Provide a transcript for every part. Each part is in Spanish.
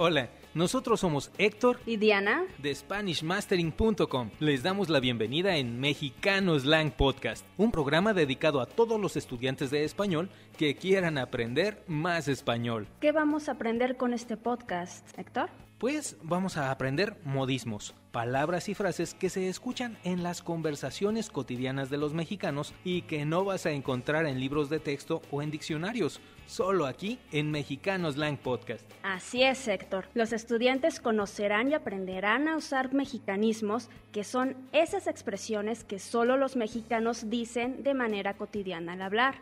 Hola, nosotros somos Héctor ¿Y Diana? de SpanishMastering.com. Les damos la bienvenida en Mexicano Slang Podcast, un programa dedicado a todos los estudiantes de español que quieran aprender más español. ¿Qué vamos a aprender con este podcast, Héctor? Pues vamos a aprender modismos, palabras y frases que se escuchan en las conversaciones cotidianas de los mexicanos y que no vas a encontrar en libros de texto o en diccionarios, solo aquí en Mexicano Slang Podcast. Así es, Héctor. Los estudiantes conocerán y aprenderán a usar mexicanismos, que son esas expresiones que solo los mexicanos dicen de manera cotidiana al hablar.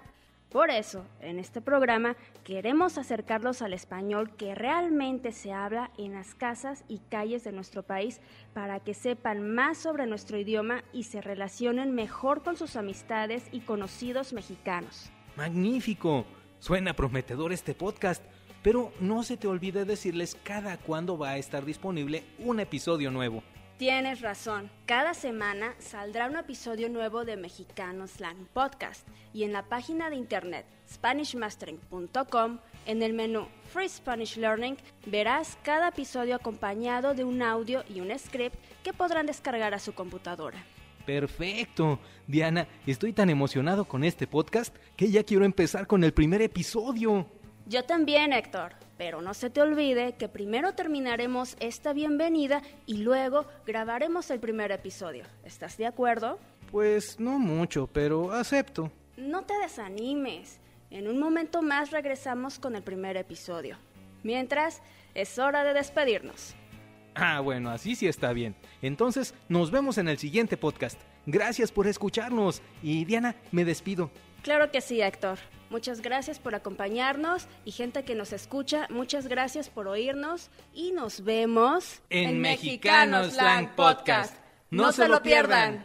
Por eso, en este programa queremos acercarlos al español que realmente se habla en las casas y calles de nuestro país para que sepan más sobre nuestro idioma y se relacionen mejor con sus amistades y conocidos mexicanos. ¡Magnífico! Suena prometedor este podcast, pero no se te olvide decirles cada cuándo va a estar disponible un episodio nuevo. Tienes razón. Cada semana saldrá un episodio nuevo de Mexicano Slang Podcast y en la página de internet SpanishMastering.com, en el menú Free Spanish Learning, verás cada episodio acompañado de un audio y un script que podrán descargar a su computadora. Perfecto. Diana, estoy tan emocionado con este podcast que ya quiero empezar con el primer episodio. Yo también, Héctor. Pero no se te olvide que primero terminaremos esta bienvenida y luego grabaremos el primer episodio. ¿Estás de acuerdo? Pues no mucho, pero acepto. No te desanimes. En un momento más regresamos con el primer episodio. Mientras, es hora de despedirnos. Ah, bueno, así sí está bien. Entonces, nos vemos en el siguiente podcast. Gracias por escucharnos. Y Diana, me despido. Claro que sí, Héctor. Muchas gracias por acompañarnos y gente que nos escucha, muchas gracias por oírnos y nos vemos En Mexicano Slang Podcast. No se lo pierdan.